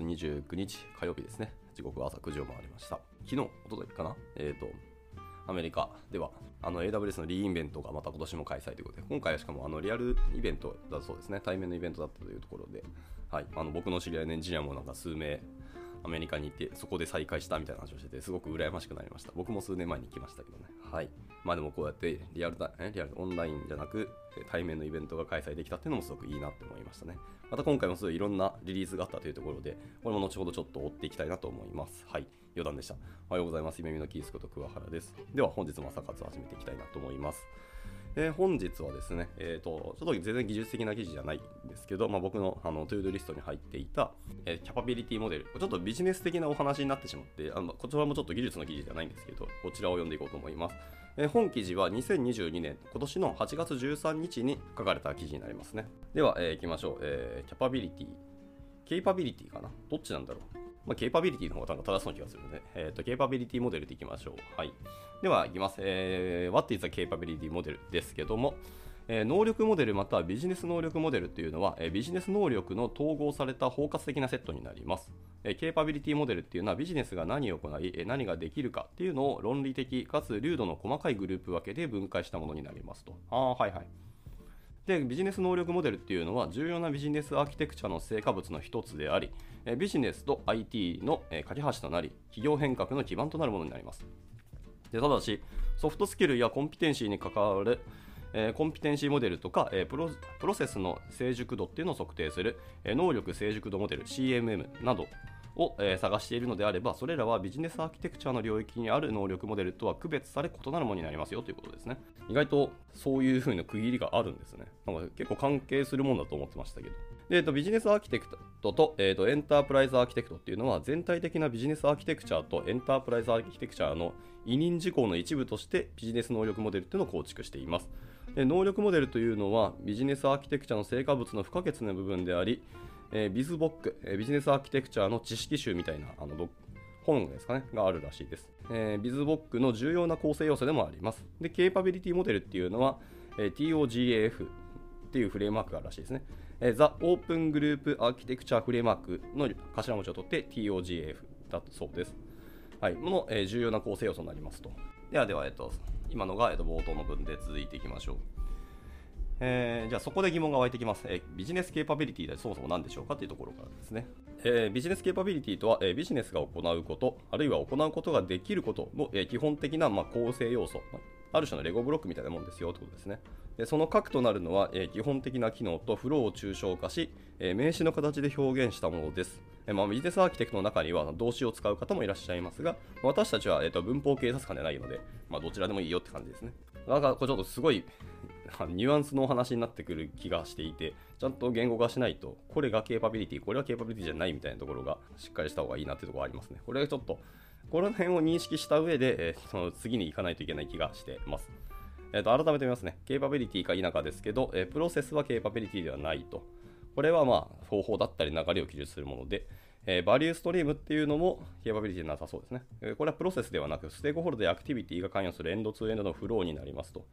29日火曜日ですね。時刻は朝9時を回りました。昨日、おとといかな？えっ、ー、と、アメリカではあの AWS のリーイベントがまた今年も開催ということで、今回はしかもあのリアルイベントだそうですね、対面のイベントだったというところで、はい、あの僕の知り合いのエンジニアもなんか数名アメリカに行ってそこで再会したみたいな話をしててすごく羨ましくなりました。僕も数年前に行きましたけどね。はい。まあでもこうやってリアルタリアルオンラインじゃなく対面のイベントが開催できたっていうのもすごくいいなって思いましたね。また今回もすごいいろんなリリースがあったというところでこれも後ほどちょっと追っていきたいなと思います。はい。余談でした。おはようございます。夢見のキースこと桑原です。では本日も朝活を始めていきたいなと思います。えー、本日はですね、えーと、ちょっと全然技術的な記事じゃないんですけど、まあ、僕のあのトゥードリストに入っていた、えー、キャパビリティモデル、ちょっとビジネス的なお話になってしまって、あのこちらもちょっと技術の記事じゃないんですけど、こちらを読んでいこうと思います。えー、本記事は2022年、今年の8月13日に書かれた記事になりますね。では、えー、いきましょう、えー。キャパビリティ、ケイパビリティかな？どっちなんだろう？まあ、ケーパビリティの方が正しそうな気がするので、えっ、ー、と、ケーパビリティモデルでいきましょう。はい。では、いきます。えー、What is a capability model ですけども、えー、能力モデルまたはビジネス能力モデルというのは、えー、ビジネス能力の統合された包括的なセットになります。えー、ケーパビリティモデルっていうのはビジネスが何を行い、え、何ができるかっていうのを論理的かつ粒度の細かいグループ分けで分解したものになりますと。ああ、はいはい。でビジネス能力モデルっていうのは重要なビジネスアーキテクチャの成果物の一つでありビジネスと IT の架け橋となり企業変革の基盤となるものになります。でただしソフトスキルやコンピテンシーに関わるコンピテンシーモデルとかプロプロセスの成熟度っていうのを測定する能力成熟度モデル CMM などを、え、探しているのであれば、それらはビジネスアーキテクチャの領域にある能力モデルとは区別され異なるものになりますよということですね。意外とそういう風な区切りがあるんですね。なんか結構関係するものだと思ってましたけど。で、えーと、ビジネスアーキテクトと,、えーとエンタープライズアーキテクトっていうのは全体的なビジネスアーキテクチャとエンタープライズアーキテクチャの委任事項の一部としてビジネス能力モデルっていうのを構築しています。で能力モデルというのはビジネスアーキテクチャの成果物の不可欠な部分であり、えー、ビズボック、え、ビジネスアーキテクチャの知識集みたいなあの本ですかね、があるらしいです。えー、ビズボックの重要な構成要素でもあります。で、ケーパビリティモデルっていうのは、えー、TOGAF っていうフレームワークがあるらしいですね。えー、ザ・オープングループアーキテクチャフレームワークの頭文字を取って TOGAF だそうです。はい、の、えー、重要な構成要素になりますと。ではでは、えっと、今のが、えっと、冒頭の文で続いていきましょう。えー、じゃあそこで疑問が湧いてきます、えー、ビジネスケーパビリティでそもそも何でしょうかというところからですね、えー、ビジネスケーパビリティとは、え、ビジネスが行うことあるいは行うことができることの、え、基本的な、まあ、構成要素ある種のレゴブロックみたいなもんですよということですね。でその核となるのは、え、基本的な機能とフローを抽象化し、え、名詞の形で表現したものです、えまあ、ビジネスアーキテクトの中には動詞を使う方もいらっしゃいますが私たちは、えーと、文法警察官でないので、まあ、どちらでもいいよって感じですね。なんかこれちょっとすごいニュアンスのお話になってくる気がしていて、ちゃんと言語化しないと、これがケーパビリティ、これはケーパビリティじゃないみたいなところがしっかりした方がいいなっていうところありますね。これはちょっと、この辺を認識した上で、えー、その次に行かないといけない気がしてます。えー、と改めてみますね。ケーパビリティか否かですけど、えー、プロセスはケーパビリティではないと。これはまあ方法だったり流れを記述するもので、えー、バリューストリームっていうのもケーパビリティなさそうですね。え、これはプロセスではなく、ステークホルダーやアクティビティが関与するエンドツーエンドのフローになりますと。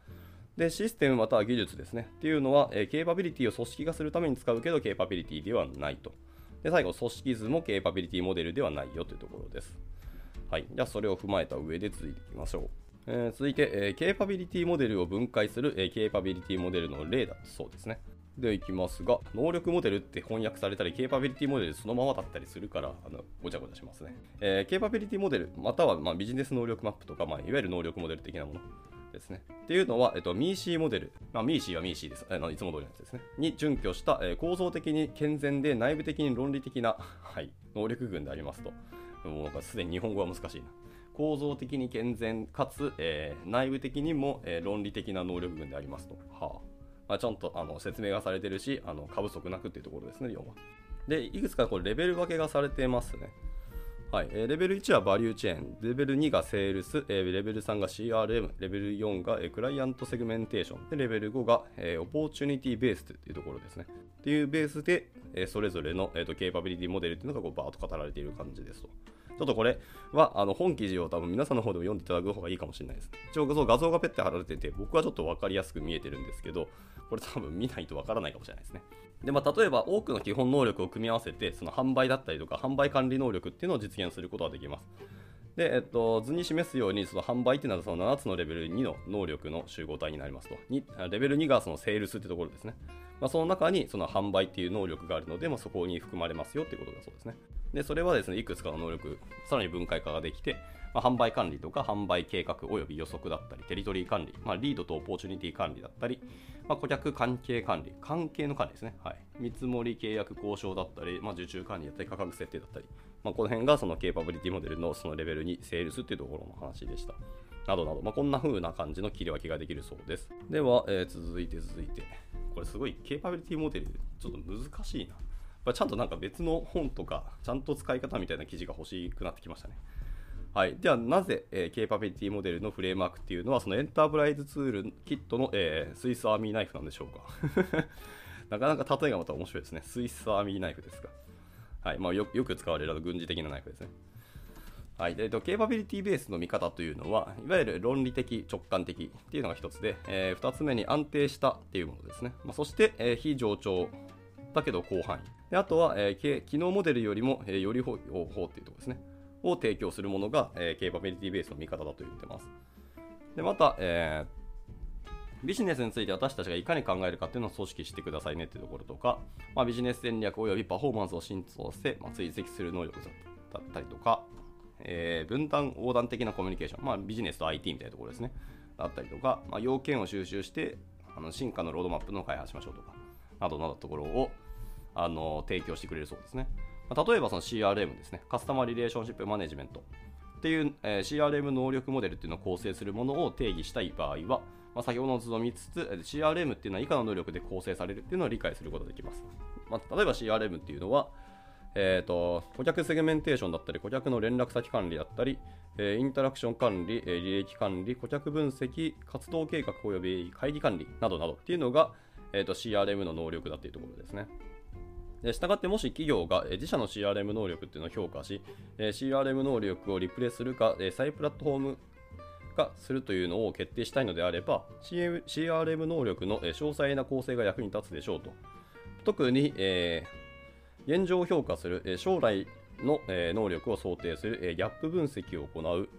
で、システムまたは技術ですね。っていうのは、えー、ケーパビリティを組織化するために使うけど、ケーパビリティではないと。で、最後、組織図もケーパビリティモデルではないよというところです。はい。じゃあ、それを踏まえた上で続いていきましょう。えー、続いて、えー、ケーパビリティモデルを分解する、えー、ケーパビリティモデルの例だそうですね。ではいきますが、能力モデルって翻訳されたり、ケーパビリティモデルそのままだったりするから、あのごちゃごちゃしますね。えー、ケーパビリティモデル、または、まあ、ビジネス能力マップとか、まあ、いわゆる能力モデル的なものですね。っていうのは、えっと、 MECE モデル、まあ、 MECE は MECE です。あのいつも通りのやつですね。に準拠した、えー、構造的に健全で内部的に論理的な、はい、能力群でありますと。もうなんかすでに日本語は難しいな。構造的に健全かつ、えー、内部的にも、えー、論理的な能力群でありますと。はあまあ、ちゃんとあの説明がされてるし、あの過不足なくっていうところですね、要は。で、いくつかこれレベル分けがされてますね。はいえ、レベル1はバリューチェーン、レベル2がセールス、レベル3が CRM、レベル4がえクライアントセグメンテーション、でレベル5がえオポーチュニティベースというところですね。っていうベースでえ、それぞれの、えー、とケーパビリティモデルっていうのがこうバーッと語られている感じですと。ちょっとこれはあの本記事を多分皆さんの方でも読んでいただく方がいいかもしれないです。一応画像がペッて貼られてて、僕はちょっと分かりやすく見えてるんですけど、これ多分見ないと分からないかもしれないですね。で、まあ、例えば多くの基本能力を組み合わせて、その販売だったりとか、販売管理能力っていうのを実現することができます。で、えっと、図に示すように、その販売っていうのはその7つのレベル2の能力の集合体になりますと。レベル2がそのセールスってところですね。まあ、その中にその販売っていう能力があるので、まあ、そこに含まれますよっていうことだそうですね。で、それはですね、いくつかの能力、さらに分解化ができて、まあ、販売管理とか販売計画及び予測だったり、テリトリー管理、まあ、リードとオポーチュニティ管理だったり、まあ、顧客関係管理、関係の管理ですね。はい。見積もり契約交渉だったり、まあ、受注管理だったり、価格設定だったり、まあ、この辺がそのケーパビリティモデルのそのレベル2セールスっていうところの話でした。などなど、まあ、こんな風な感じの切り分けができるそうです。では、えー、続いて続いて、これすごいケーパビリティモデル、ちょっと難しいな。ちゃんとなんか別の本とか、ちゃんと使い方みたいな記事が欲しくなってきましたね。はい、ではなぜ、えー、ケーパビリティモデルのフレームワークっていうのはそのエンタープライズツールキットの、えー、スイスアーミーナイフなんでしょうか なかなか例えがまた面白いですねスイスアーミーナイフですかはいまあ、よく使われる軍事的なナイフですねはい、でとケーパビリティベースの見方というのは、いわゆる論理的、直感的っていうのが一つで、えー、二つ目に安定したっていうものですね。まあ、そして、えー、非冗長だけど広範囲。であとは、えー、機能モデルよりも、えー、より方法っていうところですね。を提供するものが、えー、ケーパビリティベースの見方だと言ってます。で、また、えー、ビジネスについて私たちがいかに考えるかっていうのを組織してくださいねっていうところとか、まあ、ビジネス戦略及びパフォーマンスを浸透して、まあ、追跡する能力だったりとか、えー、分担横断的なコミュニケーション、まあ、ビジネスと IT みたいなところですね。だったりとか、まあ、要件を収集して、あの進化のロードマップの開発しましょうとか、などなどところをあの提供してくれるそうですね。まあ、例えばその CRM ですね、カスタマーリレーションシップマネジメントっていう、えー、CRM 能力モデルっていうのを構成するものを定義したい場合は、まあ、先ほどの図を見つつ、CRM っていうのは以下の能力で構成されるっていうのを理解することができます。まあ、例えば CRM っていうのは、えーと、顧客セグメンテーションだったり、顧客の連絡先管理だったり、えー、インタラクション管理、えー、履歴管理、顧客分析、活動計画及び会議管理などなどっていうのが、えーと CRM の能力だっていうところですね。したがってもし企業が自社の CRM 能力っていうのを評価し、CRM 能力をリプレイするか、再プラットフォーム化するというのを決定したいのであれば、CRM 能力の詳細な構成が役に立つでしょうと。特に、えー、現状を評価する、将来の能力を想定するギャップ分析を行う、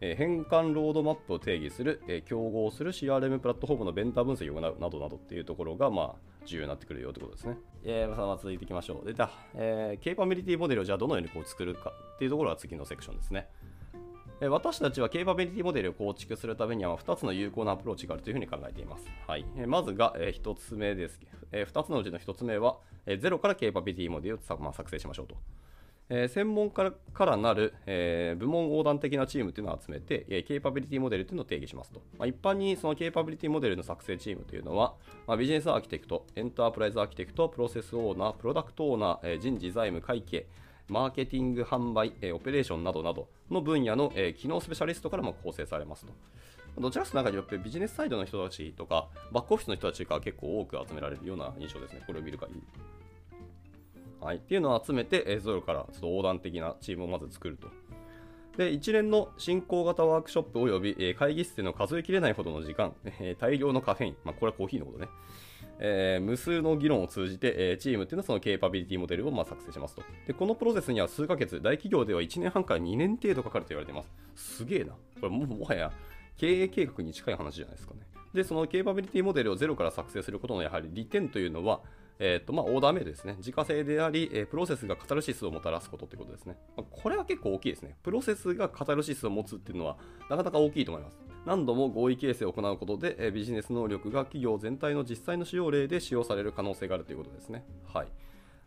変換ロードマップを定義する、競合する CRM プラットフォームのベンダー分析を行うなどなどっていうところが、まあ、重要になってくるよということですね。えー、まあ、続いていきましょう。で、だ、えー、ケーパビリティモデルをじゃあどのようにこう作るかっていうところが次のセクションですね。私たちはケーパビリティモデルを構築するためには2つの有効なアプローチがあるというふうに考えています。はい。まずが、1つ目です。2つのうちの1つ目は、え、ゼロからケーパビリティモデルを、作成しましょうと。専門家からなる、部門横断的なチームというのを集めて、ケーパビリティモデルというのを定義しますと。一般にそのケーパビリティモデルの作成チームというのは、ビジネスアーキテクト、エンタープライズアーキテクト、プロセスオーナー、プロダクトオーナ、ー、人事財務会計、マーケティング、販売、え、オペレーションなどなどの分野の、え、機能スペシャリストからも構成されますと。どちらかというとビジネスサイドの人たちとか、バックオフィスの人たちが結構多く集められるような印象ですね。これを見る限り。はい、っていうのを集めて、えゼロからちょっと横断的なチームをまず作ると。で一連の進行型ワークショップ及び、え会議室での数えきれないほどの時間、え大量のカフェイン、まあ、これはコーヒーのことね、えー、無数の議論を通じて、えー、チームっていうのはそのケーパビリティモデルをま作成しますとで。このプロセスには数ヶ月、大企業では1年半から2年程度かかると言われています。すげえな。これももはや経営計画に近い話じゃないですかね。で、そのケーパビリティモデルをゼロから作成することのやはり利点というのは、えーとまあ、オーダーメイドですね。自家製であり、えー、プロセスがカタルシスをもたらすことということですね。まあ、これは結構大きいですね。プロセスがカタルシスを持つっていうのはなかなか大きいと思います。何度も合意形成を行うことで、ビジネス能力が企業全体の実際の使用例で使用される可能性があるということですね。はい。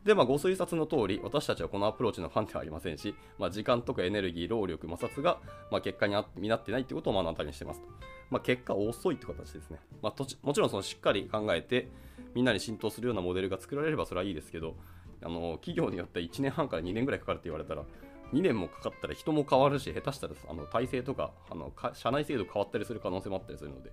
で、まあ、ご推察の通り、私たちはこのアプローチのファンではありませんし、まあ、時間とかエネルギー、労力、摩擦が、まあ、結果に見なってないということを目の当たりにしていますと。まあ、結果遅いという形ですね。まあ、もちろんそのしっかり考えて、みんなに浸透するようなモデルが作られればそれはいいですけど、あの企業によって1年半から2年ぐらいかかるって言われたら、2年もかかったら人も変わるし、下手したらあの体制とかあの社内制度変わったりする可能性もあったりするので、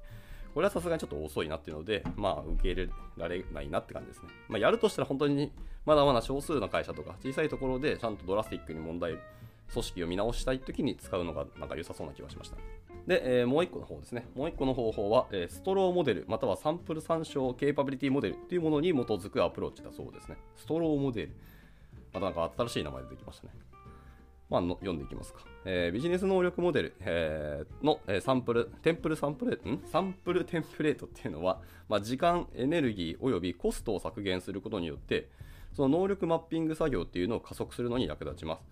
これはさすがにちょっと遅いなっていうので、まあ、受け入れられないなって感じですね。まあ、やるとしたら本当にまだまだ少数の会社とか小さいところでちゃんとドラスティックに問題組織を見直したいときに使うのがなんか良さそうな気がしました。で、えー、もう1個の方ですね。もう1個の方法は、えー、ストローモデル、またはサンプル参照ケーパビリティモデルというものに基づくアプローチだそうですね。ストローモデル。またなんか新しい名前出てきましたね。まあ、の読んでいきますか。えー、ビジネス能力モデル、えー、の、え、サンプル、テンプルサンプレん？サンプルテンプレートっていうのは、まあ、時間、エネルギーおよびコストを削減することによって、その能力マッピング作業っていうのを加速するのに役立ちます。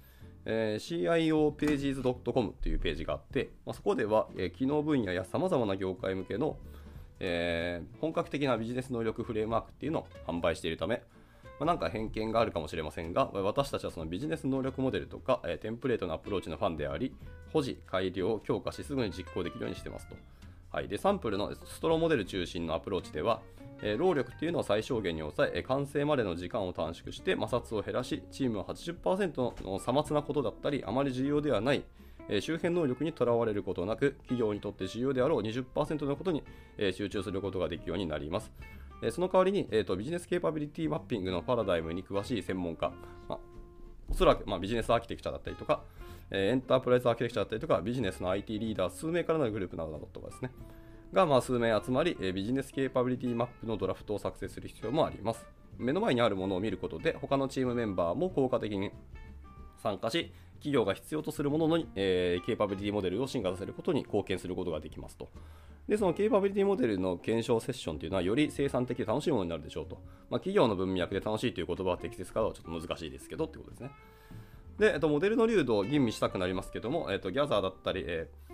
えー、CIOpages.com っていうページがあって、まあ、そこでは、えー、機能分野やさまざまな業界向けの、えー、本格的なビジネス能力フレームワークっていうのを販売しているため、まあ、なんか偏見があるかもしれませんが、私たちはそのビジネス能力モデルとか、え、テンプレートのアプローチのファンであり、保持、改良、強化しすぐに実行できるようにしてますと。はい、でサンプルのストローモデル中心のアプローチでは、えー、労力っていうのを最小限に抑え、完成までの時間を短縮して摩擦を減らし、チームは80%のさまつなことだったり、あまり重要ではない、えー、周辺能力にとらわれることなく、企業にとって重要であろう20%のことに、えー、集中することができるようになります。その代わりに、えーと、ビジネスケーパビリティマッピングのパラダイムに詳しい専門家、まあ、おそらく、まあ、ビジネスアーキテクチャだったりとか、え、エンタープライズアーキテクチャだったりとか、ビジネスの IT リーダー数名からなるグループなどなどとかですね、が、まあ、数名集まり、え、ビジネスケーパビリティマップのドラフトを作成する必要もあります。目の前にあるものを見ることで、他のチームメンバーも効果的に参加し、企業が必要とするものの、えー、ケーパビリティモデルを進化させることに貢献することができますと。で、そのケーパビリティモデルの検証セッションというのは、より生産的で楽しいものになるでしょうと。まあ、企業の文脈で楽しいという言葉は適切かはちょっと難しいですけどってことですね。で、えっと、モデルの流度を吟味したくなりますけども、えっと、ギャザーだったり、えー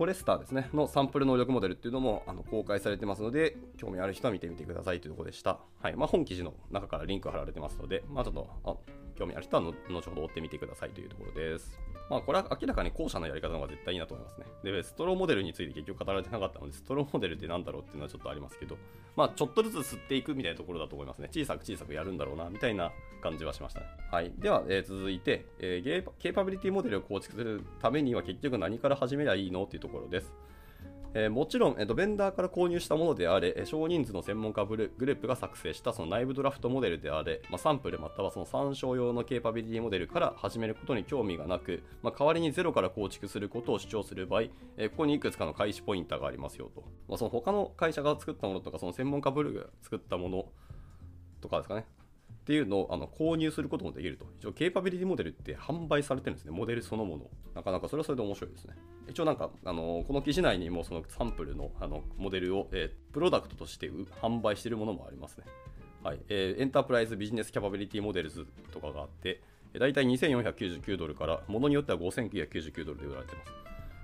フォレスターですね、のサンプル能力モデルっていうのもあの公開されてますので、興味ある人は見てみてくださいというところでした。はいまあ、本記事の中からリンク貼られてますので、まあ、ちょっとあ興味ある人は後ほど追ってみてくださいというところです。まあ、これは明らかに後者のやり方の方が絶対いいなと思いますね。で、ストローモデルについて結局語られてなかったので、ストローモデルって何だろうっていうのはちょっとありますけど、まあ、ちょっとずつ吸っていくみたいなところだと思いますね。小さく小さくやるんだろうな、みたいな感じはしましたね。はい。では、えー、続いて、えー、ケーパビリティモデルを構築するためには結局何から始めりゃいいのっていうところです。えー、もちろん、えーと、ベンダーから購入したものであれ、少人数の専門家グループが作成したその内部ドラフトモデルであれ、まあ、サンプルまたはその参照用のケーパビリティモデルから始めることに興味がなく、まあ、代わりにゼロから構築することを主張する場合、えー、ここにいくつかの開始ポインターがありますよと。まあ、その他の会社が作ったものとか、その専門家ブルーが作ったものとかですかね、っていうのをあの購入することもできると。一応、ケーパビリティモデルって販売されてるんですね。モデルそのもの。なかなかそれはそれで面白いですね。一応なんか、あのこの記事内にもそのサンプルのあのモデルを、えー、プロダクトとして販売しているものもありますね。はいえー、エンタープライズビジネスキャパビリティモデルズとかがあって、だいたい2499ドルから、ものによっては5999ドルで売られています。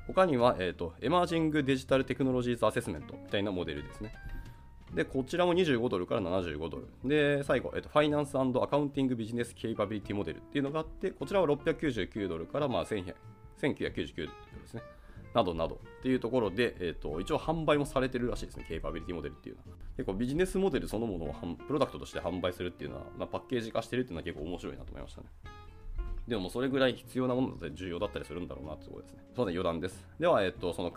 他には、えーと、エマージングデジタルテクノロジーズアセスメントみたいなモデルですね。で、こちらも25ドルから75ドル。で、最後、えっと、ファイナンスアカウンティングビジネスケイパビリティモデルっていうのがあって、こちらは699ドルからまあ1999ドルですね。などなどっていうところで、えっと、一応販売もされてるらしいですね、ケイパビリティモデルっていうのは。結構ビジネスモデルそのものをプロダクトとして販売するっていうのは、まあ、パッケージ化してるっていうのは結構面白いなと思いましたね。でもそれぐらい必要なもので重要だったりするんだろうなってころですね。そうね、余談です。では、えっと、その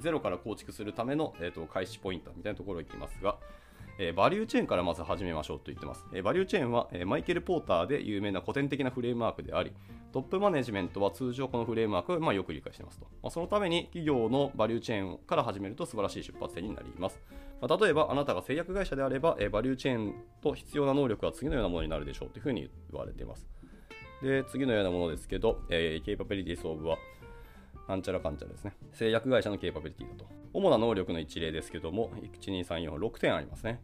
ゼロから構築するための、えーと、開始ポイントみたいなところに行きますが、えー、バリューチェーンからまず始めましょうと言ってます。えー、バリューチェーンは、えー、マイケル・ポーターで有名な古典的なフレームワークであり、トップマネジメントは通常このフレームワークを、まあ、よく理解していますと。まあ、そのために企業のバリューチェーンから始めると素晴らしい出発点になります。まあ、例えば、あなたが製薬会社であれば、えー、バリューチェーンと必要な能力は次のようなものになるでしょうというふうに言われています。で、次のようなものですけど、えー、ケイパビリティソーブは、なんちゃらかんちゃらですね。製薬会社のケーパビリティだと。主な能力の一例ですけども、1、2、3、4、6点ありますね。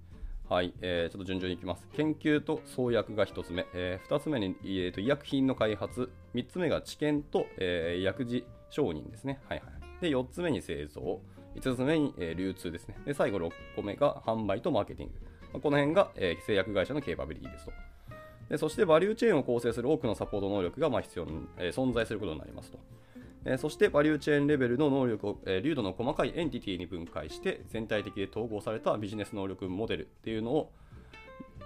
はい、えー、ちょっと順々にいきます。研究と創薬が1つ目、えー、2つ目に、えーと、医薬品の開発、3つ目が治験と、えー、薬事承認ですね。はいはい。で、4つ目に製造、5つ目に、えー、流通ですね。で、最後6個目が販売とマーケティング。まあ、この辺が、えー、製薬会社のケーパビリティですと。でそして、バリューチェーンを構成する多くのサポート能力がまあ必要に、えー、存在することになりますと。えそしてバリューチェーンレベルの能力を、え流度の細かいエンティティに分解して全体的で統合されたビジネス能力モデルっていうのを、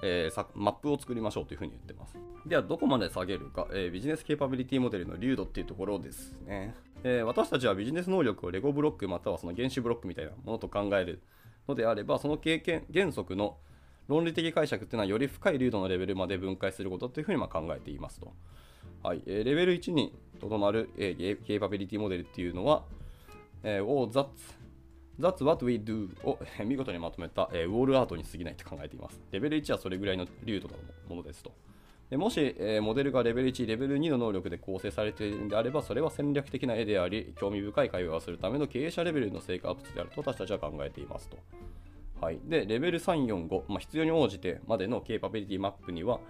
えー、マップを作りましょうというふうに言ってます。では、どこまで下げるか、えー、ビジネスケーパビリティモデルの流度っていうところですね。え、私たちはビジネス能力をレゴブロックまたはその原子ブロックみたいなものと考えるのであれば、その経験原則の論理的解釈っていうのはより深い流度のレベルまで分解することというふうにま考えていますと。はいえー、レベル1にとどまる、えー、ケーパビリティモデルっていうのは、えー、o that's, that's what we do を見事にまとめた、えー、ウォールアートに過ぎないと考えています。レベル1はそれぐらいの流度のものですと。でもし、えー、モデルがレベル1、レベル2の能力で構成されているのであれば、それは戦略的な絵であり、興味深い会話をするための経営者レベルの成果アップであると私たちは考えていますと。はい、で、レベル3、4、5、まあ、必要に応じてまでのケーパビリティマップには、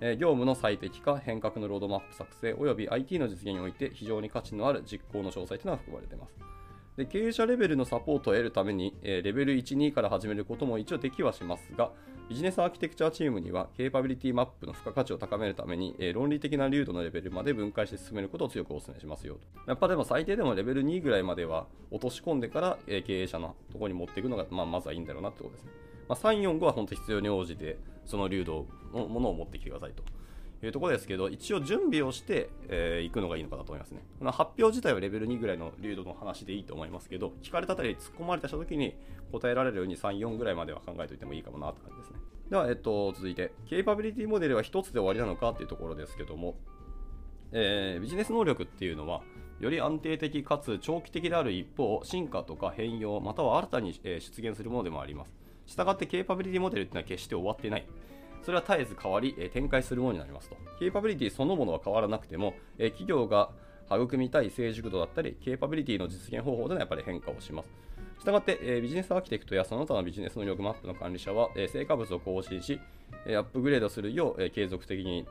えー、業務の最適化、変革のロードマップ作成、および IT の実現において非常に価値のある実行の詳細というのが含まれています。で経営者レベルのサポートを得るために、え、レベル1、2から始めることも一応できはしますが、ビジネスアーキテクチャチームには、ケーパビリティマップの付加価値を高めるために、え、論理的な流度のレベルまで分解して進めることを強くお勧めしますよと。やっぱでも最低でもレベル2ぐらいまでは落とし込んでから、え、経営者のところに持っていくのが、まあ、まずはいいんだろうなってことですね。まあ、3、4、5は本当必要に応じて、その流度のものを持ってきてくださいと。いうところですけど、一応準備をして、えー、くのがいいのかなと思いますね。この発表自体はレベル2ぐらいの流度の話でいいと思いますけど、聞かれたあたり突っ込まれたした時に答えられるように3、4ぐらいまでは考えておいてもいいかもなって感じですね。では、えっと、続いて、ケーパビリティモデルは1つで終わりなのかっていうところですけども、えー、ビジネス能力っていうのは、より安定的かつ長期的である一方、進化とか変容、または新たに出現するものでもあります。したがって、ケーパビリティモデルっていうのは決して終わってない。それは絶えず変わり、展開するものになりますと。ケーパビリティそのものは変わらなくても、企業が育みたい成熟度だったり、ケーパビリティの実現方法でのやっぱり変化をします。したがって、えビジネスアーキテクトやその他のビジネス能力マップの管理者は、え成果物を更新し、えアップグレードするよう、え継続的に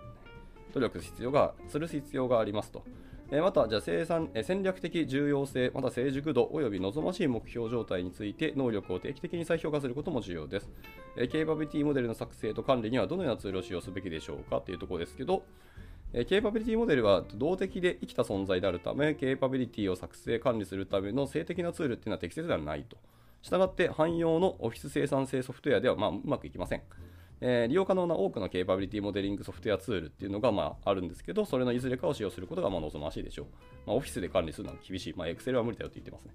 努力する必要がする必要がありますと。えまた、じゃあ生産、え戦略的重要性、また成熟度及び望ましい目標状態について能力を定期的に再評価することも重要です。えケーパビリティモデルの作成と管理にはどのようなツールを使用すべきでしょうか？というところですけど、えケーパビリティモデルは動的で生きた存在であるため、ケーパビリティを作成、管理するための性的なツールっていうのは適切ではないと。したがって汎用のオフィス生産性ソフトウェアではまあうまくいきません。えー、利用可能な多くのケーパビリティモデリングソフトウェアツールっていうのがまああるんですけど、それのいずれかを使用することがまあ望ましいでしょう。まあ、オフィスで管理するのは厳しい。まあ、Excel は無理だよって言ってますね。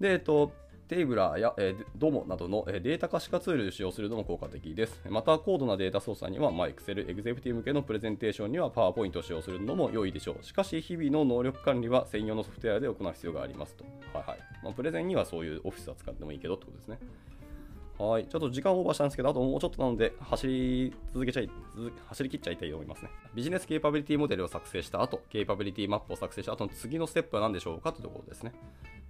で、えっと、 Tableau や、えー、 Domo などの、えデータ可視化ツールを使用するのも効果的です。また、高度なデータ操作には、まあ、Excel、エグゼクティブ向けのプレゼンテーションには PowerPoint を使用するのも良いでしょう。しかし、日々の能力管理は専用のソフトウェアで行う必要がありますと。はいはい。まあ、プレゼンにはそういうオフィスは使ってもいいけどってことですね。はい。ちょっと時間オーバーしたんですけど、あともうちょっとなので、走り続けちゃい、走り切っちゃいたいと思いますね。ビジネスケーパビリティモデルを作成した後、ケーパビリティマップを作成した後の次のステップは何でしょうかというところですね。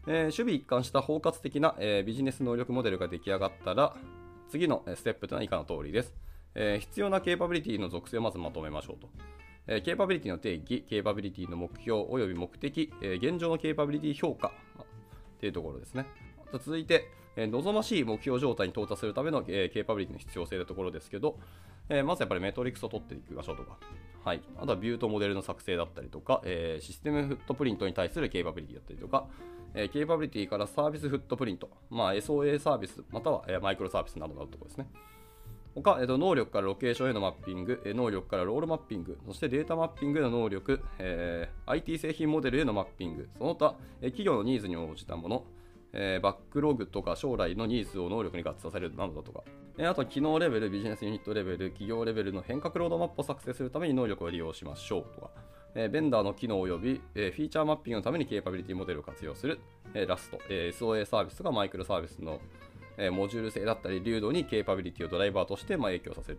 えー、首尾一貫した包括的な、えー、ビジネス能力モデルが出来上がったら、次のステップというのは以下の通りです。えー、必要なケーパビリティの属性をまずまとめましょうと。えケーパビリティの定義、ケーパビリティの目標及び目的、え現状のケーパビリティ評価というところですね。続いて、え望ましい目標状態に到達するための、えケーパビリティの必要性というところですけど、えまずやっぱりメトリクスを取っていきましょうとか、はい、あとはビューとモデルの作成だったりとか、えシステムフットプリントに対するケーパビリティだったりとか、えケーパビリティからサービスフットプリント、まあ、SOA サービス、または、えマイクロサービスなどのところですね。他、えー、と能力からロケーションへのマッピング、え能力からロールマッピング、そしてデータマッピングへの能力、えー、IT 製品モデルへのマッピング、その他、え企業のニーズに応じたもの、えー、バックログとか将来のニーズを能力に合致させるなどだとか、えー、あと機能レベル、ビジネスユニットレベル、企業レベルの変革ロードマップを作成するために能力を利用しましょうとか、えー、ベンダーの機能及び、え、フィーチャーマッピングのためにケーパビリティモデルを活用する、え、ラスト、え、SOA サービスとかマイクロサービスの、え、モジュール性だったり、粒度にケーパビリティをドライバーとして、まあ、影響させる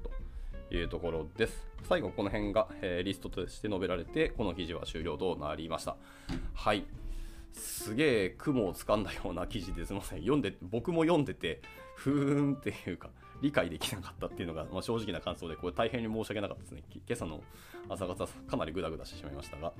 というところです。最後、この辺が、えー、リストとして述べられて、この記事は終了となりました。はい。すげえ雲をつかんだような記事ですみません。読んで、僕も読んでて、ふーんっていうか、理解できなかったっていうのが、まあ、正直な感想で、これ大変に申し訳なかったですね。今朝の朝方、かなりグダグダしてしまいましたが、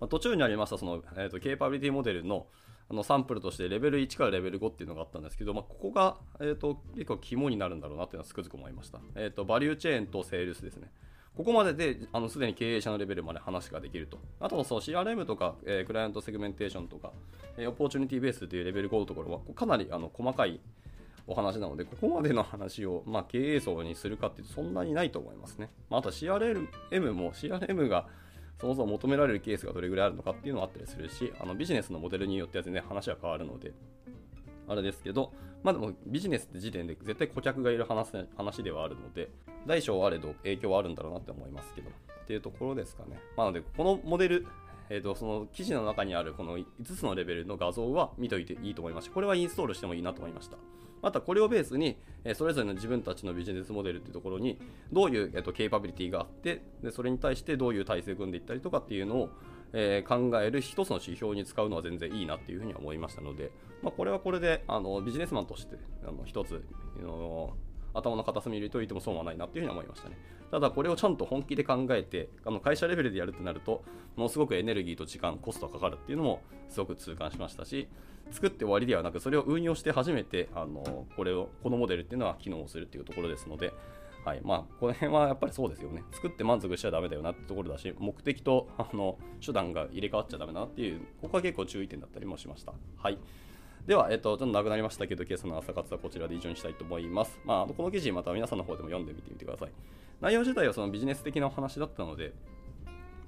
まあ、途中にありました、その、えーと、ケーパビリティモデルのあのサンプルとしてレベル1からレベル5っていうのがあったんですけど、まあ、ここが、えーと、結構肝になるんだろうなっていうのはつくづく思いました。えーと、バリューチェーンとセールスですね。ここまでで、あの、すでに経営者のレベルまで話ができると。あと、そう、CRM とか、えー、クライアントセグメンテーションとか、えー、オポチュニティベースというレベル5のところは、かなりあの細かいお話なので、ここまでの話を、まあ、経営層にするかって、そんなにないと思いますね。まあ、あと CRM も、CRM がそもそも求められるケースがどれぐらいあるのかっていうのはあったりするし、あのビジネスのモデルによっては全然話は変わるので、あれですけど、まあでもビジネスって時点で絶対顧客がいる話話ではあるので、大小あれど影響はあるんだろうなって思いますけど、っていうところですかね。まあ、なので、このモデル、えー、とその記事の中にあるこの5つのレベルの画像は見といていいと思いました。これはインストールしてもいいなと思いました。またこれをベースに、えそれぞれの自分たちのビジネスモデルっていうところにどういう、えー、とケーパビリティがあってでそれに対してどういう体制を組んでいったりとかっていうのを、えー、考える一つの指標に使うのは全然いいなっていうふうに思いましたので、まあ、これはこれであのビジネスマンとしてあの一つの頭の片隅に入れておいても損はないなっていうふうに思いましたね。ただこれをちゃんと本気で考えてあの会社レベルでやるってなるとものすごくエネルギーと時間コストがかかるっていうのもすごく痛感しましたし作って終わりではなくそれを運用して初めてあのこれをこのモデルっていうのは機能するっていうところですのではいまあ、この辺はやっぱりそうですよね。作って満足しちゃだめだよなってところだし、目的とあの手段が入れ替わっちゃだめだなっていう、ここは結構注意点だったりもしました。はい。では、えっと、ちょっと長くなりましたけど、今朝の朝活はこちらで以上にしたいと思います。まあ、この記事、また皆さんの方でも読んでみてみてください。内容自体はそのビジネス的なお話だったので、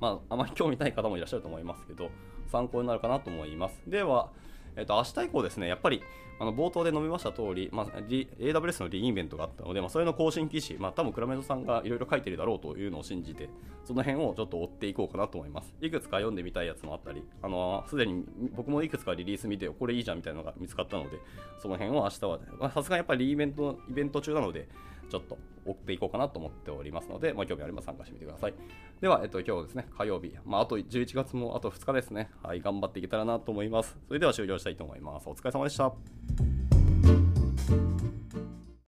まあ、あまり興味ない方もいらっしゃると思いますけど、参考になるかなと思います。では、えっと、明日以降ですね、やっぱり、あの冒頭で述べました通り、まあ、AWS のリインベントがあったので、まあ、それの更新記事、まあ、多分クラメドさんがいろいろ書いてるだろうというのを信じて、その辺をちょっと追っていこうかなと思います。いくつか読んでみたいやつもあったり、あのすでに僕もいくつかリリース見て、これいいじゃんみたいなのが見つかったので、その辺を明日は、さすがにやっぱりリイベントイベント中なので、ちょっと追っていこうかなと思っておりますので、まあ、興味あれば参加してみてください。では、えっと、今日ですね、火曜日、まあ、あと11月もあと2日ですね、はい、頑張っていけたらなと思います。それでは終了したいと思います。お疲れ様でした。